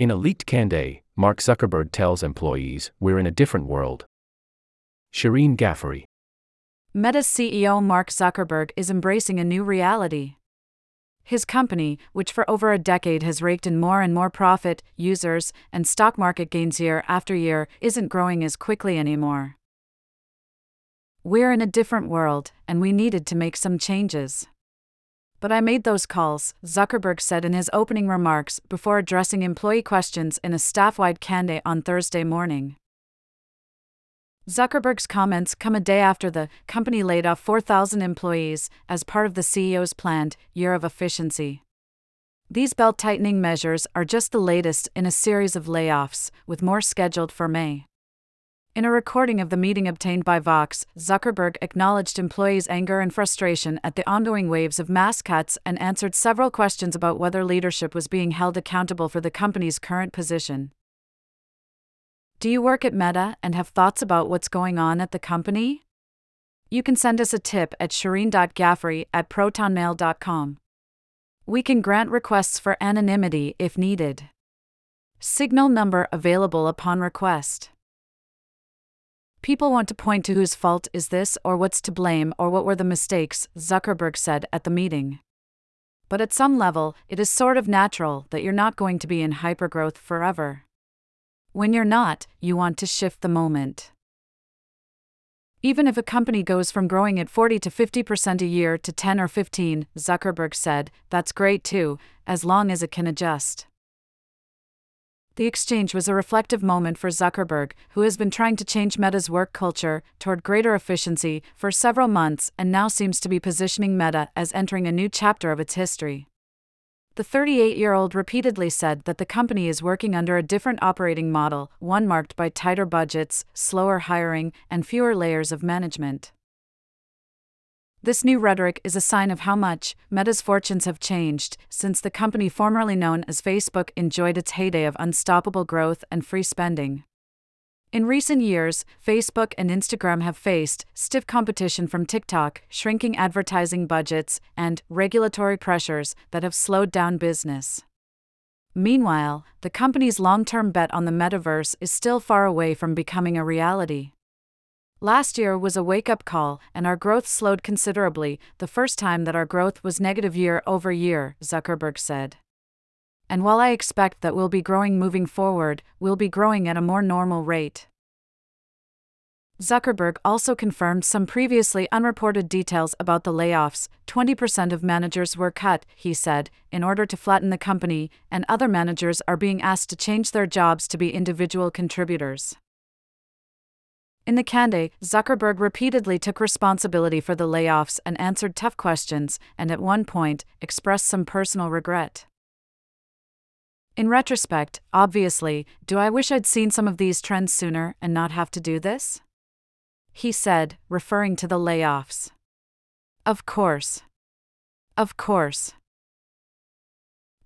In a leaked Q&A, Mark Zuckerberg tells employees, We're in a different world. Shirin Ghaffary. Meta CEO Mark Zuckerberg is embracing a new reality. His company, which for over a decade has raked in more and more profit, users, and stock market gains year after year, isn't growing as quickly anymore. We're in a different world, and we needed to make some changes. But I made those calls, Zuckerberg said in his opening remarks before addressing employee questions in a staff wide Q&A on Thursday morning. Zuckerberg's comments come a day after the company laid off 4,000 employees as part of the CEO's planned year of efficiency. These belt tightening measures are just the latest in a series of layoffs, with more scheduled for May. In a recording of the meeting obtained by Vox, Zuckerberg acknowledged employees' anger and frustration at the ongoing waves of mass cuts and answered several questions about whether leadership was being held accountable for the company's current position. Do you work at Meta and have thoughts about what's going on at the company? You can send us a tip at shirin.ghaffary at protonmail.com. We can grant requests for anonymity if needed. Signal number available upon request. People want to point to whose fault is this or what's to blame or what were the mistakes, Zuckerberg said at the meeting. But at some level, it is sort of natural that you're not going to be in hypergrowth forever. When you're not, you want to shift the moment. Even if a company goes from growing at 40 to 50% a year to 10 or 15, Zuckerberg said, that's great too, as long as it can adjust. The exchange was a reflective moment for Zuckerberg, who has been trying to change Meta's work culture toward greater efficiency for several months and now seems to be positioning Meta as entering a new chapter of its history. The 38 year old repeatedly said that the company is working under a different operating model, one marked by tighter budgets, slower hiring, and fewer layers of management. This new rhetoric is a sign of how much Meta's fortunes have changed since the company formerly known as Facebook enjoyed its heyday of unstoppable growth and free spending. In recent years, Facebook and Instagram have faced stiff competition from TikTok, shrinking advertising budgets, and regulatory pressures that have slowed down business. Meanwhile, the company's long term bet on the metaverse is still far away from becoming a reality. Last year was a wake up call, and our growth slowed considerably, the first time that our growth was negative year over year, Zuckerberg said and while I expect that we'll be growing moving forward, we'll be growing at a more normal rate. Zuckerberg also confirmed some previously unreported details about the layoffs 20% of managers were cut, he said, in order to flatten the company, and other managers are being asked to change their jobs to be individual contributors. In the Q&A, Zuckerberg repeatedly took responsibility for the layoffs and answered tough questions, and at one point, expressed some personal regret. In retrospect, obviously, do I wish I'd seen some of these trends sooner and not have to do this? He said, referring to the layoffs. Of course. Of course.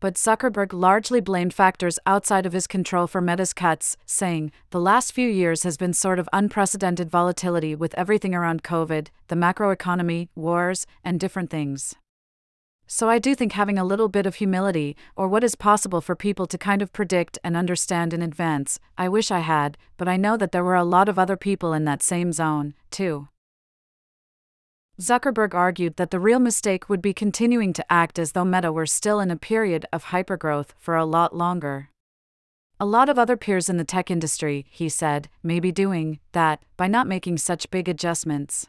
But Zuckerberg largely blamed factors outside of his control for Meta's cuts, saying, The last few years has been sort of unprecedented volatility with everything around COVID, the macroeconomy, wars, and different things. So I do think having a little bit of humility, or what is possible for people to kind of predict and understand in advance, I wish I had, but I know that there were a lot of other people in that same zone, too. Zuckerberg argued that the real mistake would be continuing to act as though Meta were still in a period of hypergrowth for a lot longer. A lot of other peers in the tech industry, he said, may be doing that by not making such big adjustments.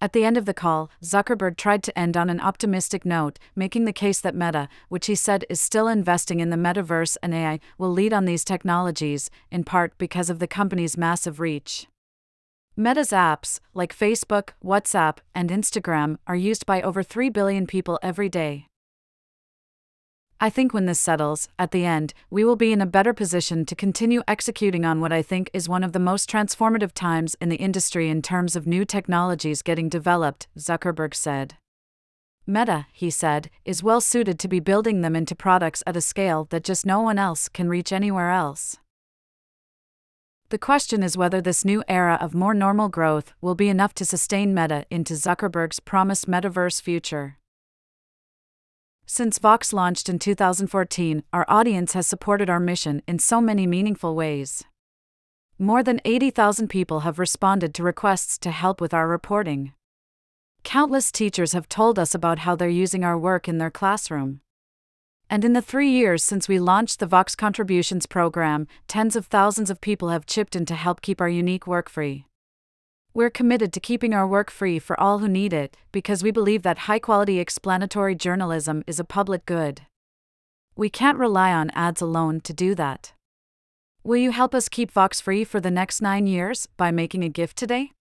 At the end of the call, Zuckerberg tried to end on an optimistic note, making the case that Meta, which he said is still investing in the metaverse and AI, will lead on these technologies, in part because of the company's massive reach. Meta's apps, like Facebook, WhatsApp, and Instagram, are used by over 3 billion people every day. I think when this settles, at the end, we will be in a better position to continue executing on what I think is one of the most transformative times in the industry in terms of new technologies getting developed, Zuckerberg said. Meta, he said, is well suited to be building them into products at a scale that just no one else can reach anywhere else. The question is whether this new era of more normal growth will be enough to sustain Meta into Zuckerberg's promised metaverse future. Since Vox launched in 2014, our audience has supported our mission in so many meaningful ways. More than 80,000 people have responded to requests to help with our reporting. Countless teachers have told us about how they're using our work in their classroom. And in the three years since we launched the Vox Contributions program, tens of thousands of people have chipped in to help keep our unique work free. We're committed to keeping our work free for all who need it, because we believe that high quality explanatory journalism is a public good. We can't rely on ads alone to do that. Will you help us keep Vox free for the next nine years by making a gift today?